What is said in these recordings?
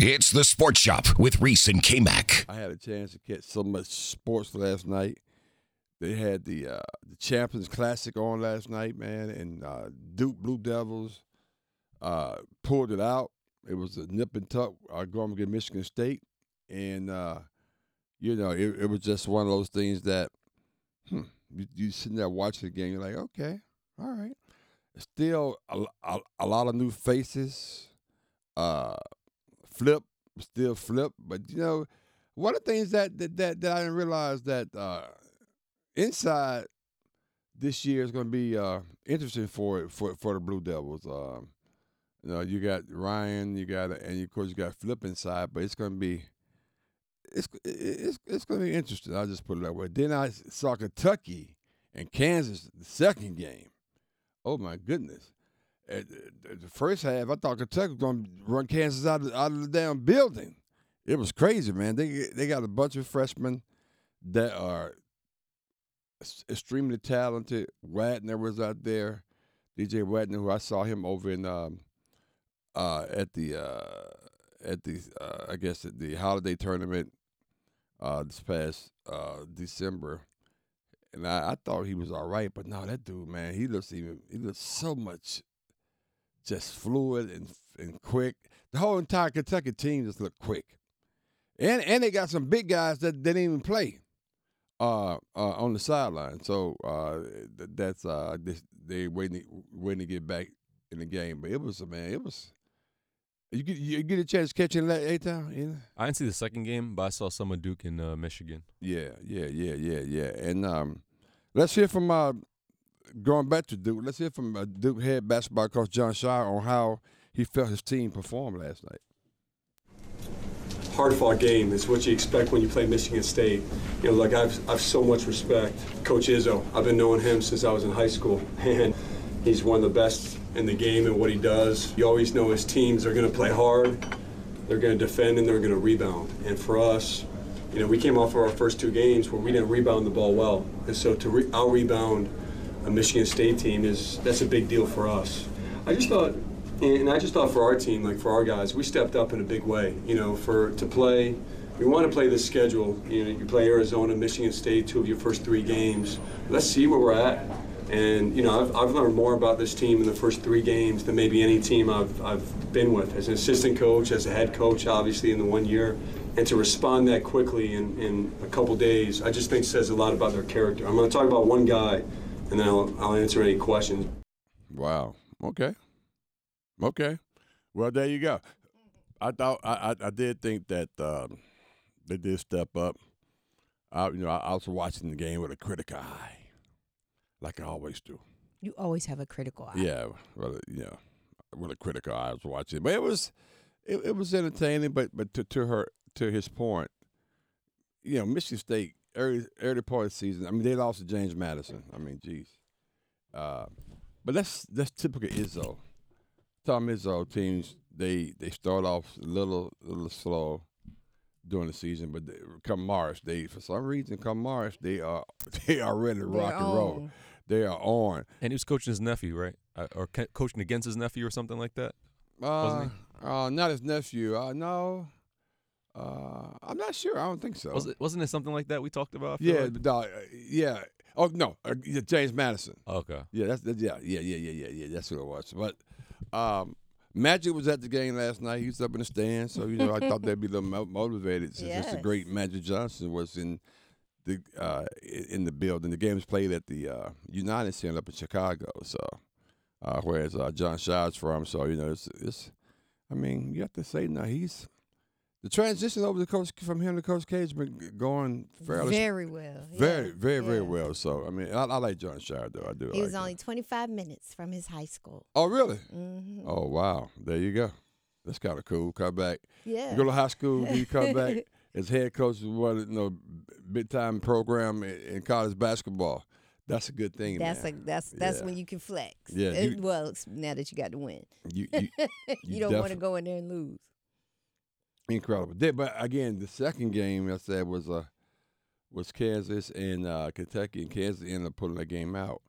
It's the Sports Shop with Reese and K Mac. I had a chance to catch so much sports last night. They had the uh, the Champions Classic on last night, man, and uh, Duke Blue Devils uh, pulled it out. It was a nip and tuck uh, going against Michigan State, and uh, you know it, it was just one of those things that hmm, you, you sitting there watching the game, you're like, okay, all right. Still a, a, a lot of new faces. Uh, flip, still flip. But you know, one of the things that that that, that I didn't realize that uh, inside this year is going to be uh, interesting for for for the Blue Devils. Um, you know, you got Ryan, you got and of course you got Flip inside, but it's going to be it's it's it's going to be interesting. I'll just put it that way. Then I saw Kentucky and Kansas the second game. Oh my goodness! The first half, I thought Kentucky was going to run Kansas out of, out of the damn building. It was crazy, man. They they got a bunch of freshmen that are extremely talented. Wagner was out there, DJ Wagner, who I saw him over in um, uh, at the uh, at the uh, I guess at the holiday tournament uh, this past uh, December, and I, I, thought he was all right, but no, that dude, man, he looks even he looks so much just fluid and and quick. The whole entire Kentucky team just looked quick, and and they got some big guys that didn't even play uh, uh, on the sideline. So uh, that's uh, they, they waiting waiting to get back in the game. But it was a man. It was. You get you get a chance catching that A town. Yeah. I didn't see the second game, but I saw some of Duke in uh, Michigan. Yeah, yeah, yeah, yeah, yeah. And um, let's hear from uh, going back to Duke. Let's hear from uh, Duke head basketball coach Jon Scheyer on how he felt his team performed last night hard fought game. It's what you expect when you play Michigan State. You know, like I've, I've so much respect. Coach Izzo, I've been knowing him since I was in high school. And he's one of the best in the game and what he does. You always know his teams are going to play hard, they're going to defend, and they're going to rebound. And for us, you know, we came off of our first two games where we didn't rebound the ball well. And so to re- out rebound a Michigan State team is that's a big deal for us. I just thought and I just thought for our team, like for our guys, we stepped up in a big way. You know, for to play, we want to play this schedule. You know, you play Arizona, Michigan State, two of your first three games. Let's see where we're at. And you know, I've, I've learned more about this team in the first three games than maybe any team I've, I've been with as an assistant coach, as a head coach, obviously in the one year. And to respond that quickly in, in a couple days, I just think says a lot about their character. I'm going to talk about one guy, and then I'll, I'll answer any questions. Wow. Okay. Okay. Well, there you go. I thought I, I, I did think that um, they did step up. I, you know, I, I was watching the game with a critical eye, like I always do. You always have a critical eye. Yeah, well, yeah, with a critical eye, I was watching, but it was, it, it was entertaining. But but to, to her to his point, you know, Michigan State early early part of the season. I mean, they lost to James Madison. I mean, geez. Uh, but that's that's typical Izzo. Tom Izzo teams they they start off a little a little slow during the season, but they, come March, they for some reason come March they are they are ready to rock and roll. They are on. And he was coaching his nephew, right? Uh, or coaching against his nephew or something like that. Uh, uh not his nephew. Uh, no. Uh, I'm not sure. I don't think so. Was it, wasn't it something like that we talked about? Yeah, like? no, uh, yeah. Oh no, uh, James Madison. Okay. Yeah, that's yeah, yeah, yeah, yeah, yeah, yeah. That's who it was. But um, Magic was at the game last night. He was up in the stands, so you know I thought they'd be a little motivated since yes. the great Magic Johnson was in the uh, in the building. The game was played at the uh, United Center up in Chicago, so uh, whereas uh, Jon Scheyer's from, so you know it's, it's I mean you have to say now he's the transition over to coach from him to Coach K has been going fairly very well. Very, yeah. very, yeah. very well. So I mean, I, I, like Jon Scheyer though. I do. He was only 25 minutes from his high school. Oh, really? Mm-hmm. Oh, wow. There you go. That's kind of cool. Come back. Yeah. You go to high school, you come back as head coach of what you know, big time program in college basketball. That's a good thing. That's man. a that's that's yeah. when you can flex. Yeah. You, well, now that you got to win. You you, you, you don't want to go in there and lose. Incredible. But again, the second game I said was uh was Kansas and uh, Kentucky, and Kansas ended up pulling that game out.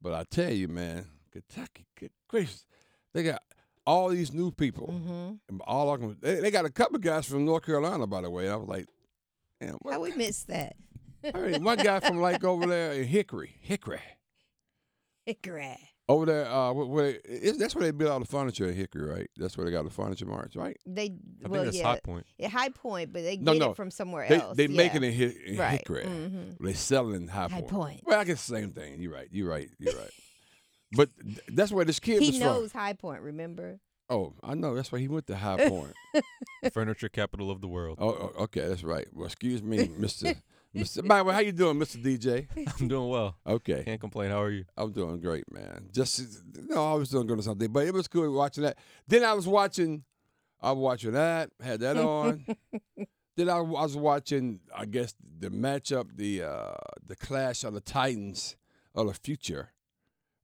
But I tell you, man, Kentucky, good gracious, they got all these new people. Mm-hmm. And all of them, they, they got a couple guys from North Carolina, by the way. I was like, damn, what? How we missed that? I mean, one guy from like over there in Hickory, Hickory, Hickory. Over there. Uh, where, where it's, that's where they build all the furniture in Hickory, right? That's where they got the furniture marks, right? They I well, think that's yeah, High Point. yeah, High Point, but they get no. it from somewhere They else. they yeah. make it in, Hick- in right. Hickory. hmm They sell it in High High Point. Point. Well, I guess the same thing. You're right. You're right. You're right. But th- that's where this kid was He from. knows High Point. Remember? Oh, I know. That's why he went to High Point. Furniture capital of the world. oh, oh, okay, that's right. Well, excuse me, Mister. Mister, by the way, how you doing, Mister DJ? I'm doing well. Okay, Can't complain. How are you? I'm doing great, man. Just no, I was doing good or something, but it was good watching that. Then I was watching, I was watching that, had that on. then I was watching, I guess, the matchup, the uh, the clash of the Titans of the future.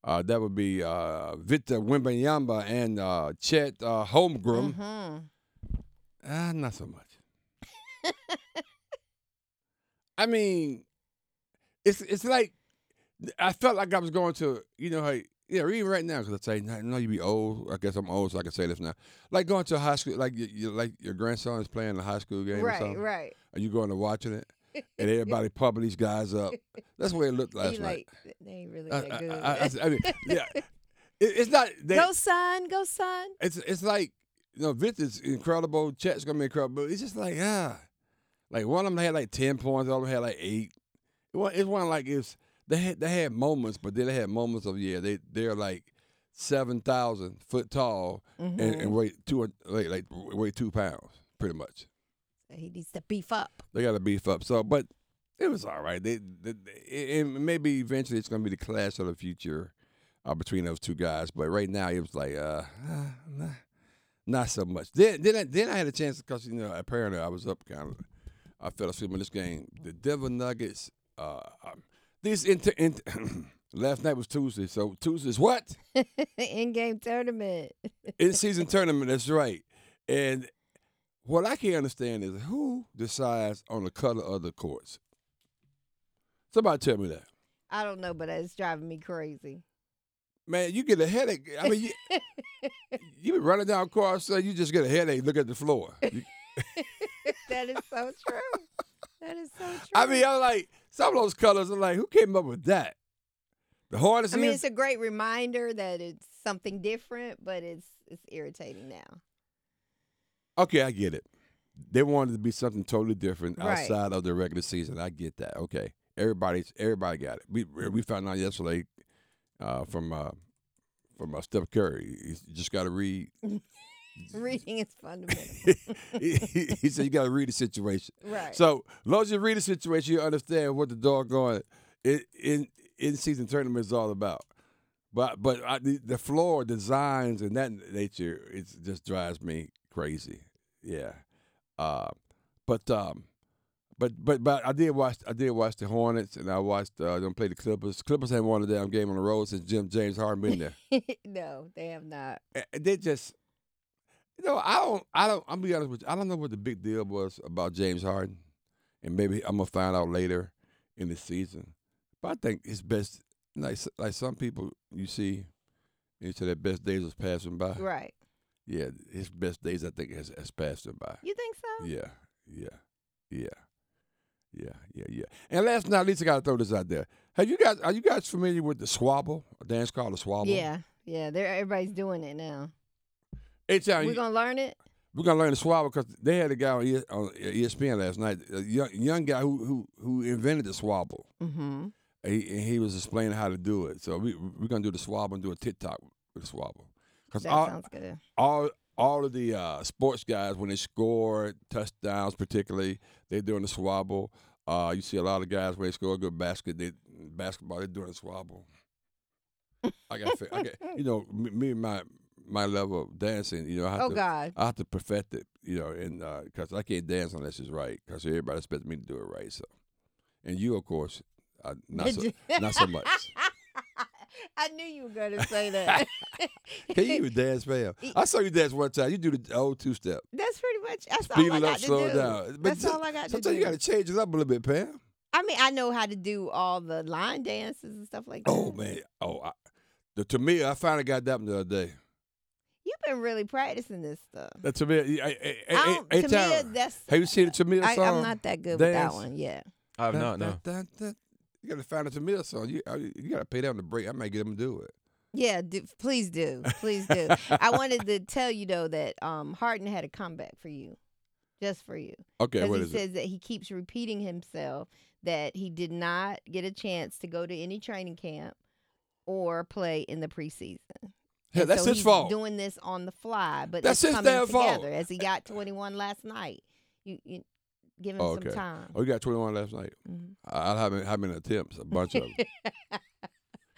Uh, that would be uh, Victor Wembanyama and uh, Chet uh, Holmgren. hmm Ah, not so much. I mean, it's it's like I felt like I was going to, you know, hey, yeah, even right now because I say, I know you be old. I guess I'm old, so I can say this now. Like going to a high school, like you, you like your grandson is playing a high school game or Right, something. right. Are you going to watching it? And everybody pumping these guys up. That's the way it looked He last night. like they ain't really that good. I- I- I mean, yeah, it, it's not. They, go son, go son. it's it's like you know, Victor's incredible. Chet's gonna be incredible. It's just like ah, like one of them had like ten points, the other one had like eight. It was it wasn't like it's they had they had moments, but then they had moments of yeah they they're like seven thousand foot tall and, Mm-hmm. and weigh two like like weigh two pounds pretty much. He needs to beef up. They got to beef up. So, but it was all right. They, they, they and maybe eventually it's going to be the clash of the future uh, between those two guys. But right now it was like, uh, uh nah, not so much. Then, then, I, then I had a chance because you know apparently I was up kind of. I fell asleep in this game. The Denver Nuggets. Uh, um, these inter, inter last night was Tuesday, so Tuesday's what In game tournament. in season tournament. That's right. And what I can't understand is who decides on the color of the courts. Somebody tell me that. I don't know, but it's driving me crazy. Man, you get a headache. I mean, you, you be running down court, so you just get a headache. Look at the floor. You- that is so true. That is so true. I mean, I'm like some of those colors. I'm like, who came up with that? The hardest I mean, it's a great reminder that it's something different, but it's it's irritating now. okay. I get it. They wanted to be something totally different Right. outside of the regular season. I get that. Okay, everybody's everybody got it. We we found out yesterday uh, from uh, from uh, Steph Curry. You just got to read. Reading is fundamental. he, he- he said you got to read the situation. right. So, as long as you read the situation, you understand what the doggone in in in season tournament is all about. But but I, the, the floor designs and that nature it just drives me crazy. Yeah. Uh, but um, but but but I did watch I did watch the Hornets and I watched uh, them play the Clippers. Clippers haven't won a damn game on the road since Jim James Harden been there. no, they have not. They just you know I don't I don't I'm gonna be honest with you I don't know what the big deal was about James Harden, and maybe I'm gonna find out later in the season. But I think his best like like some people you see, you say their best days was passing by. Right. Yeah, his best days I think has, has passed him by. You think so? Yeah, yeah, yeah, yeah, yeah, yeah. And last but not least, I gotta throw this out there. Have you guys are you guys familiar with the swabble? A dance called the swabble. Yeah. Yeah. They're everybody's doing it now. It's out. We're gonna learn it. We're gonna learn to swallow because they had a guy on, on ESPN last night, a young, young guy who who who invented the swabble. Mm-hmm. And he, and he was explaining how to do it. So we we're gonna do the swabble and do a TikTok with the swabble. Because That all, sounds good. all all of the uh, sports guys when they score touchdowns, particularly they're doing the swabble. Uh, you see a lot of guys when they score a good basket, they basketball they're doing the swabble. I got, I got you know me, me and my my level of dancing. You know, I have Oh to, God. I have to perfect it, you know, and because I can't dance unless it's right, because everybody expects me to do it right. So, and you, of course, uh, not so, not so much. I knew you were gonna say that. Can you even dance, fam? I saw you dance one time. You do the old two step, That's pretty much. That's speed all I it got up, to slow do. down. But That's just- all I got to do. sometimes you got to change it up a little bit, Pam. I mean, I know how to do all the line dances and stuff like that. Oh man, oh, I, the, to me, I finally got that one the other day. You been really practicing this stuff. That's a bit. I, I, I I, don't, I, to me, that's. have you seen the Tamia I, song? I'm not that good with that Dance? one. Yeah. I have not. No. You got to find a Tamia song. You uh, you got to pay them to break. I might get them to do it. Yeah, do, please do, please do. I wanted to tell you though that um, Harden had a comeback for you, just for you, Okay, because what he is says it? that he keeps repeating himself that he did not get a chance to go to any training camp or play in the preseason. Yeah, that's so his fault. Doing this on the fly, but That's it's his coming damn fault. as he got 21 last night. You, you give him Oh, some time. Oh, you got 21 last night. Mhm. I, I how many how many attempts? A bunch of them.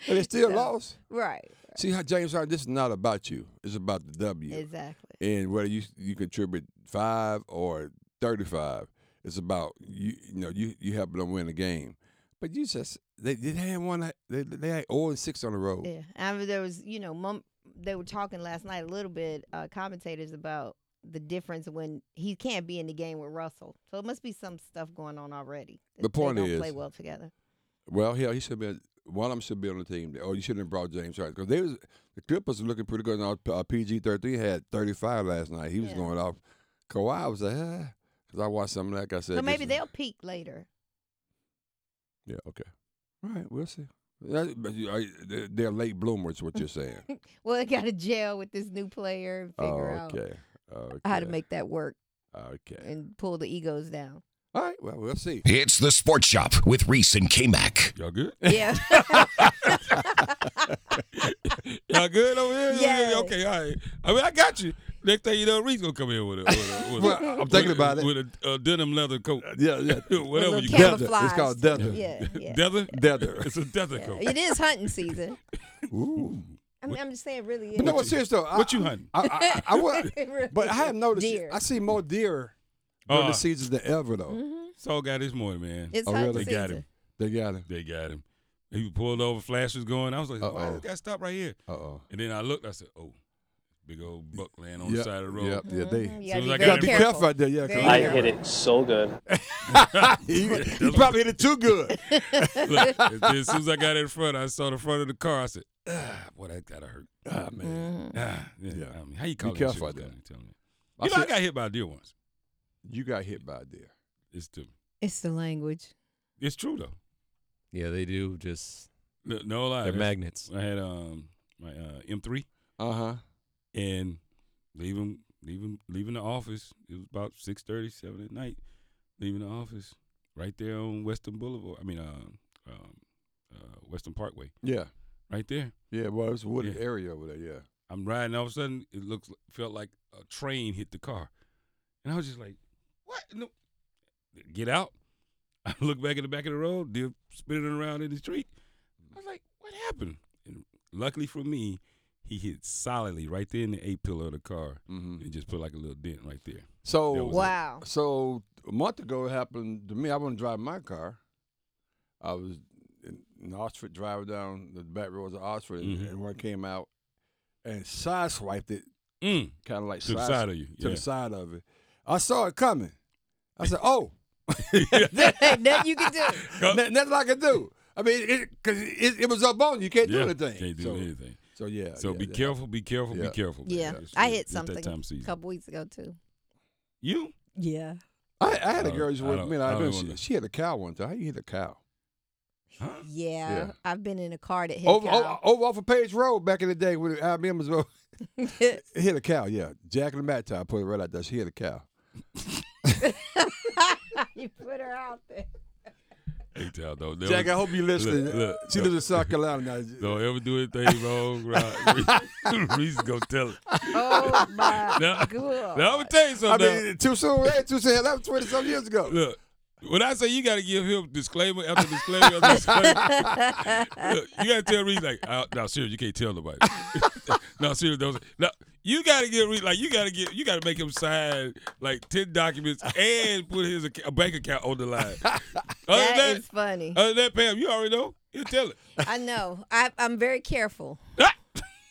But they still So, lost. Right. See how James Harden. This is not about you. It's about the W. Exactly. and whether you you contribute five or thirty five, it's about you. You know, you you helping them win the game. But you just they they had one. They they had zero and six on the road. Yeah. I mean, there was, you know, mum, they were talking last night a little bit, uh, commentators about the difference when he can't be in the game with Russell. So it must be some stuff going on already. The point they don't is- play well together. Well, yeah, he should be. One of them should be on the team. Oh, you shouldn't have brought James Harden because they was the Clippers were looking pretty good. Now uh, PG thirteen had thirty five last night. He was Yeah. going off. Kawhi was like, ah, because I watched something like I said. So maybe they'll peak later. Yeah. Okay. All right. We'll see. That- but you- are- they're- They're late bloomers. What you're saying? Well, they got to jail with this new player and oh, figure out okay. Okay. how to make that work Okay. and pull the egos down. All right. Well, we'll see. It's the Sports Shop with Reese and K Mac. Y'all good? Yeah. Y'all good over here? Yes. Okay, all right. I mean, I got you. Next thing you know, Reese gonna come in with a. With a, with Well, I'm thinking with about a, it. With a uh, denim leather coat. Yeah, yeah. Whatever you Deather. got. camouflage. It's called Deather. Yeah, yeah. Deather? Deather. It's a deather Yeah. coat. It is hunting season. Ooh. I mean, I'm just saying, really is. But no, serious though. I- What you hunting? I, I, I, would, really but I have is. noticed. Deer. I see more deer during Uh, the seasons than ever though. Mhm. Saw got guy this morning, man. It's Oh, hunting really? They got him. They got him. They got him. He pulled over, flash was going. I was like, why Uh-oh. this guy stop right here? Uh oh. And then I looked, I said, oh, big old buck laying on the Yep, side of the road. Yep. Yeah. They. Mhm. You Soon as gotta I be got gotta be careful. careful out there. Yeah. 'cause Very I- I Yeah. hit it so good. he, he probably hit it too good. Look, and then as soon as I got in front, I saw the front of the car. I said, ah, boy, that gotta hurt. Ah man. Mhm. Ah, yeah. Yeah. I mean, how you call careful out that? there. shit? Tell me. I You know, I said- got hit by a deer once. You got hit by a deer. It's true. It's the language. It's true though. Yeah, they do. Just no, no lie. They're That's- magnets. I had um my uh, M3 Uh huh. And leaving leaving leaving the office. It was about six thirty, seven at night. Leaving the office right there on Western Boulevard. I mean, um, um, uh, Western Parkway, Yeah. right there. Yeah. Well, it's a wooded Yeah. area over there. Yeah. I'm riding. All of a sudden, it looks felt like a train hit the car, and I was just like, "What? No. Get out!" I look back at the back of the road, deer spinning around in the street. I was like, "What happened?" And luckily for me, he hit solidly right there in the A pillar of the car, Mm-hmm. and just put like a little dent right there. So That was it. Wow. So a month ago, it happened to me. I wasn't driving my car. I was in, in Oxford, driving down the back roads of Oxford, and- Mhm. and one came out and sideswiped it, Mm, kind of like to the side- side of you. to Yeah. the side of it. I saw it coming. I said, "Oh, Nothing you can do. N- nothing I can do." I mean, it, cause it, it was up on you. You can't do Yeah, anything. Can't do so, anything. So yeah. So yeah, be that- careful, be careful, Yeah. be careful. man. Yeah, I hit something a couple weeks ago too. You? Yeah. I, I had a Uh, girl who's I with don't- I I don't know she, she had a cow one time. How you hit a cow? Huh? Yeah. Yeah. I've been in a car that hit Over, a cow. over off of Page Road back in the day when Alabama was over. hit a cow, yeah. Jack and Jacqueline Mattine put it right out there. She hit a cow. you put her out there. Hey, tell though. never- Jack, I hope you listening. Look, look, she lives in South Carolina now. Don't ever do anything wrong, right? Reese gonna tell it. Oh my Now- god. Now I'm gonna tell you I something. now. mean, too soon. Hey, too soon. That was 20 some years ago. Look, when I say you got to give him disclaimer after disclaimer after disclaimer, look, you got to tell Reese like, uh, no, seriously, you can't tell nobody. no, seriously, don't. No, you got to get Reese like you got to get you got to make him sign like ten documents and put his ac- a bank account on the line. Other than that that, is funny. other than that, Pam, you already know. You tell it. I know. I, I'm very careful.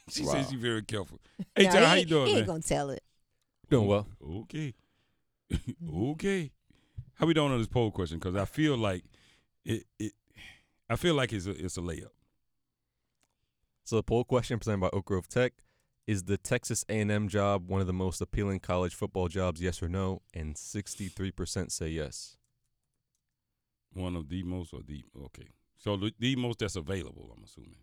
she Wow. says she's very careful. Hey, No, John, he, how you doing, he man? ain't gonna tell it. Doing well. Okay. okay. How we doing on this poll question? Because I feel like it, it. I feel like it's a it's a layup. So the poll question presented by Oak Grove Tech Is the Texas A&M job one of the most appealing college football jobs? Yes or no? And 63% say yes. One of the most or the okay. So the, the most that's available, I'm assuming.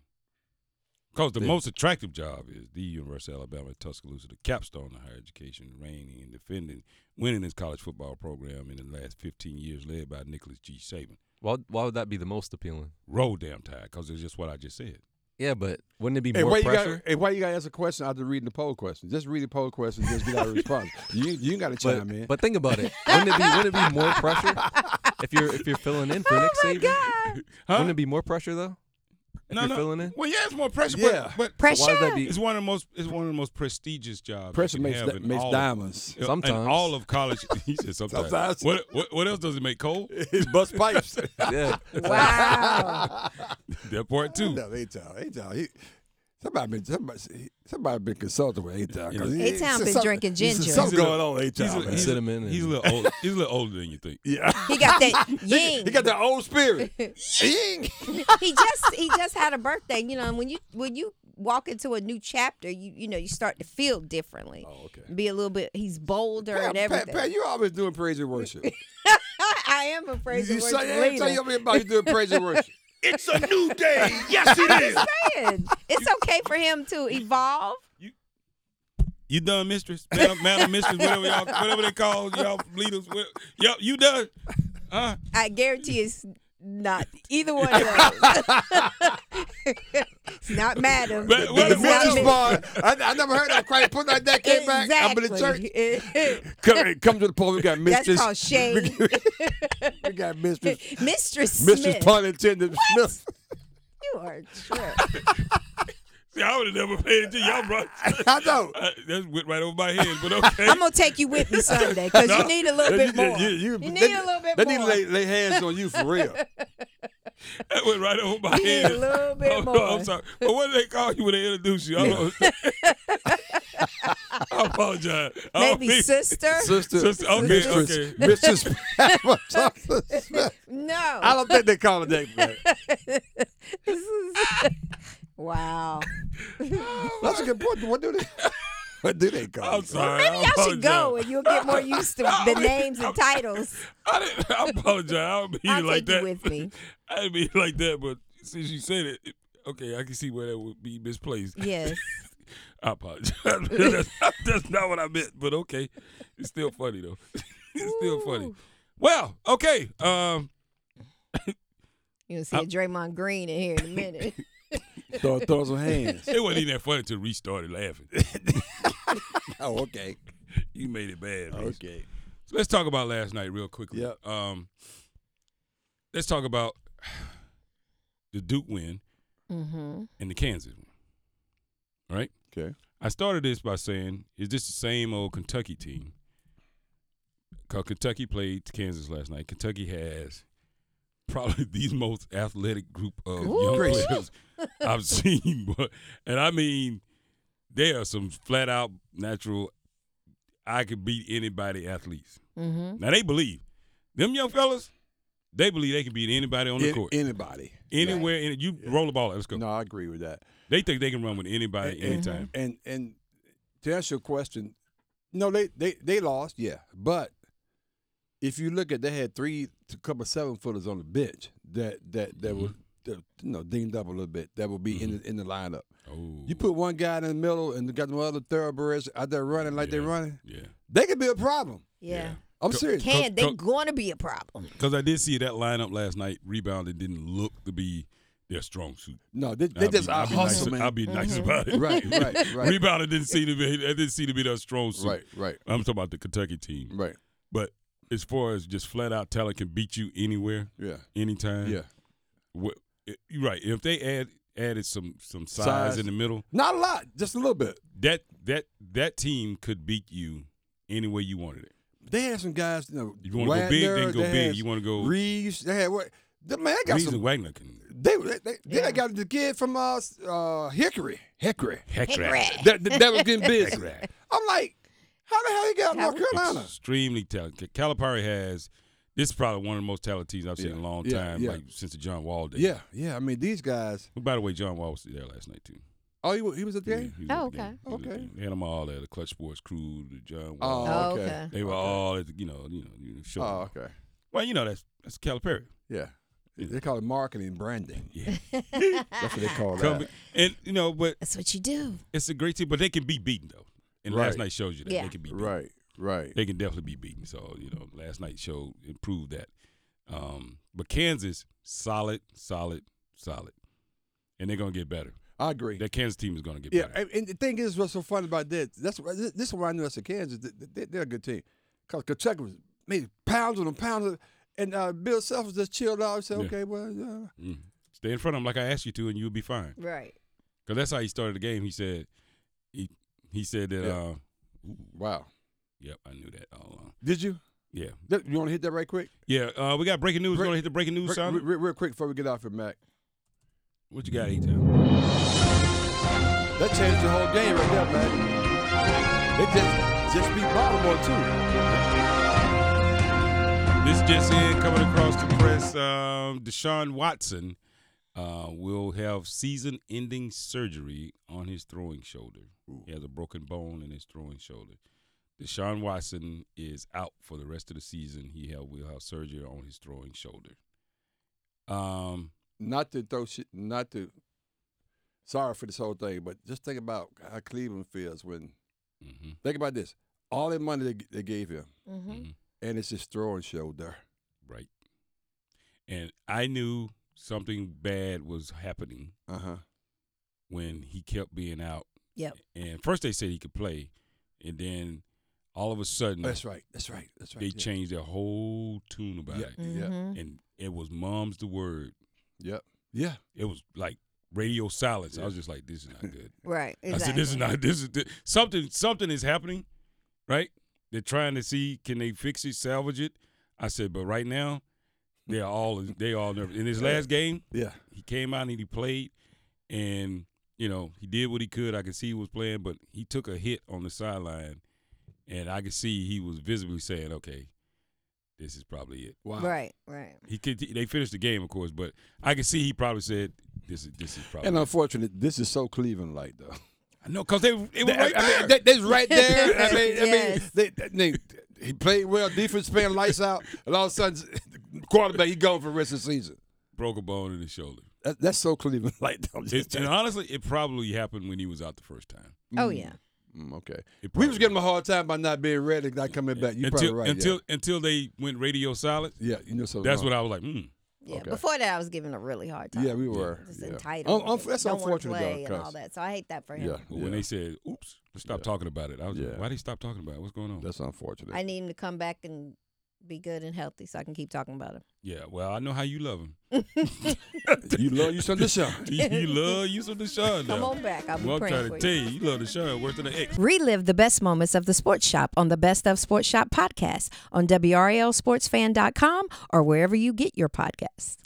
Because the The- most attractive job is the University of Alabama at Tuscaloosa, the capstone of higher education, reigning and defending, winning this college football program in the last 15 years, led by Nicholas G. Saban. Why, why would that be the most appealing? Roll damn tide, because it's just what I just said. Yeah, but wouldn't it be Hey, more why you pressure? got? Hey, why you got to ask a question after reading the poll question? Just read the poll question, just get out a response. You you got to chime but, in. but think about it. Wouldn't it be wouldn't it be more pressure if you're if you're filling in for Oh Nick Saban? Huh? Wouldn't it be more pressure though? If no, you're no. filling in? Well, yeah, it's more pressure, Yeah. but, but Pressure. Why would that be? it's one of the most it's one of the most prestigious jobs. Pressure makes have makes all diamonds. Of, Sometimes. in all of college. He said sometimes. Sometimes. What, what what else does it make? Coal? His bust pipes. Yeah. Wow. That part too. No, A-Town, A-Town. He, somebody been somebody, somebody been consulted with A-Town. 'cause he- A-Town been drinking ginger. Something He's a going on, He's, A-Town. a, man. he's, Cinnamon he's a little old, he's a little older than you think. yeah. He got that ying. He got that old spirit. Ying. he just he just had a birthday. You know, and when you when you walk into a new chapter, you you know you start to feel differently. Oh, okay. Be a little bit. He's bolder Pat, and everything. Pat, you always doing praise and worship. I am a praise you and say worship every time leader. you over about you doing praise and worship. It's a new day. Yes, it is. saying. It's okay for him to evolve. You done, mistress? Madam, madam mistress, whatever y'all, whatever they call y'all leaders. what- Y'all, you done? Huh? I guarantee it's not either one of those. not madam. But- It's but- The not bar. I, I never heard that quite put like that came back. I'm in the church. Exactly. Come, come to the pole. We got That's mistress. called shade. we got mistress. Mistress Mistress Smith. pun intended. Smith. You are a trip. See, I would have never paid attention. Y'all brought I know. uh, that went right over my head, but okay. I'm gonna take you with me Sunday because No. you need a little bit more. You, You, you, need they, a little bit they more. They need to lay, lay hands on you for real. that went right over my You need head. a little bit Oh, more. I'm sorry. But what do they call you when they introduce you? I, don't I apologize. I don't Maybe mean- sister. Sister, Sister, okay, mistress, okay. Mistress Smith. No. I don't think they call it that. Man. This is- wow. That's a good point. What do they? What do they call I'm sorry. Maybe I y'all should go and you'll get more used to the names and titles. I, didn't, I apologize. I don't mean I'll like take you that. with me. I didn't mean like that, but since you said it, it- okay, I can see where that would be misplaced. Yes. I apologize. that's, that's not what I meant, but okay. It's still funny though. it's still funny. Well, okay. Um, You'll see a Draymond Green in here in a minute. Throw, throw some hands. it wasn't even that funny until Reese started laughing. Oh, okay. you made it bad. Reese. Okay. So let's talk about last night real quickly. Yep. Um, let's talk about the Duke win mm-hmm. and the Kansas win. Right? Okay. I started this by saying, is this the same old Kentucky team? Because Kentucky played Kansas last night. Kentucky has probably the most athletic group of Ooh. young Gracious. players I've seen. But, and I mean, they are some flat out natural, I could beat anybody athletes. Mm-hmm. Now, they believe. Them young fellas, they believe they can beat anybody on the An- court. anybody. Anywhere. In, you roll the ball. Let's go. No, I agree with that. They think they can run with anybody And- and- anytime. And and to answer your question, no, they they they lost, yeah. But if you look at, they had three, a couple of seven footers on the bench that that that were you know dinged up a little bit. That will be in the in the lineup. Oh. You put one guy in the middle and got the other thoroughbreds out there running like they're running. Yeah. They could be a problem. Yeah. I'm Co- serious. Can they co- going to be a problem? Because I did see that lineup last night. Rebounding didn't look to be their strong suit. No, they, they I'll just be, I'll be nice, man. I'll be nice Mhm. about it. Right, right, right. Rebounding didn't seem to be. That didn't seem to be their strong suit. right, right, I'm talking about the Kentucky team. right. But as far as just flat out talent can beat you anywhere, Yeah, anytime. yeah. What, you're right. If they add added some some size, Size. in the middle, Not a lot, just a little bit. that that that team could beat you any way you wanted it. They had some guys. You know, You want to go big, Wagner, then go big. You want to go. Reeves. They had what? The man got Reeves some. and Wagner can. They they, they, Yeah. they got the kid from uh, uh Hickory. Hickory. Hickory. That, that, that was getting busy. I'm like, how the hell he got North Talent. Carolina? extremely talented. Calipari has this is probably one of the most talented teams I've seen in a long yeah, time, yeah. like since the John Wall days. Yeah, yeah. I mean, these guys. By the way, John Wall was there last night too. Oh, he, wa- he was at the Yeah, game. he was at Oh, the game. okay. He was at the Okay. game. They had them all there. The Clutch Sports crew, the John. Oh, Wall. Oh, okay. okay. They were Okay. all at the, you know, you know, you know, show. Oh, okay. Well, you know that's that's Calipari. Yeah. They call it marketing branding. Yeah. That's what they call Come- that. and you know, but That's what you do. it's a great team. But they can be beaten though. And Right. last night shows you that Yeah. they can be beaten. Right. Right. They can definitely be beaten. So you know, last night showed improved that. Um, but Kansas, solid, solid, solid, and they're gonna get better. I agree. That Kansas team is gonna get Yeah, better. and, and the thing is, what's so funny about this? That's this, this is why I knew as a Kansas, they, they, they're a good team. Because Kentucky was made pounds on them, pounds, of- and uh, Bill Self was just chilled out and said, Yeah. "Okay, well, yeah. Mm. Stay in front of him like I asked you to, and you'll be fine. Right. Because that's how he started the game. He said, he said that. Yeah. Uh, wow." yep, I knew that all along. Did you? Yeah, You want to hit that right quick? yeah. Uh, we got breaking news. Break- We're gonna hit the breaking news Real, sound. real, real quick before we get off here, Mac. What you got, A Town? That changed the whole game right there, man. They just just beat Baltimore too. This just in coming across the press. Um, Deshaun Watson uh, will have season-ending surgery on his throwing shoulder. He has a broken bone in his throwing shoulder. Deshaun Watson is out for the rest of the season. He have, will have surgery on his throwing shoulder. Um, Not to throw shit, not to. Sorry for this whole thing, but just think about how Cleveland feels when. mhm, Think about this: all the money they, they gave him, Mm-hmm. mhm. and it's his throwing shoulder. Right. And I knew something bad was happening Uh huh. when he kept being out. Yep. And first they said he could play, and then all of a sudden That's right. That's right. That's right. they yeah. changed their whole tune about Yeah. it. Yeah. Mhm. And it was mom's the word. Yep. Yeah. It was like radio silence. I was just like, this is not good. Right. Exactly. I said, this is not this is thi- something something is happening, right? They're trying to see can they fix it, salvage it. I said, but right now, they're all they all nervous. In his last game, Yeah. he came out and he played, and you know he did what he could. I could see he was playing, but he took a hit on the sideline, and I could see he was visibly saying, "Okay, this is probably it." Wow. Right. Right. He could. They finished the game, of course, but I could see he probably said, "This is this is probably." And it." unfortunately, this is so Cleveland like though. I know because they they were They- right I there. mean, they, they's right there. I mean, I mean, Yes. they, they, he played well. Defense playing lights out, and all of a sudden, quarterback he gone for the rest of the season. broke a bone in his shoulder. That, that's so Cleveland like though. I'm just It, and honestly, it probably happened when he was out the first time. Oh yeah. Mm, okay. We was giving him a hard time by not being ready, not coming back. You until probably right. until until they went radio silent. yeah. yeah, you know so. That's what I was like. Mm. Yeah. Okay. Before that, I was giving a really hard time. Yeah, we were. Just yeah. entitled. Un- un- that's Don't wanna unfortunate play though, and all that. So I hate that for him. Yeah, But when they said, "Oops, let's stop Yeah. talking about it," I was like, Yeah. "Why did he stop talking about it? What's going on?" That's unfortunate. I need him to come back and be good and healthy so I can keep talking about him. yeah, well, I know how you love him. you love you some Deshaun. you love you some Deshaun. Come on back. I'll be Well, I'm praying trying for to you. tell you, you love Deshaun than an ex. Relive the best moments of the Sports Shop on the Best of Sports Shop podcast on WRALSportsFan.com or wherever you get your podcasts.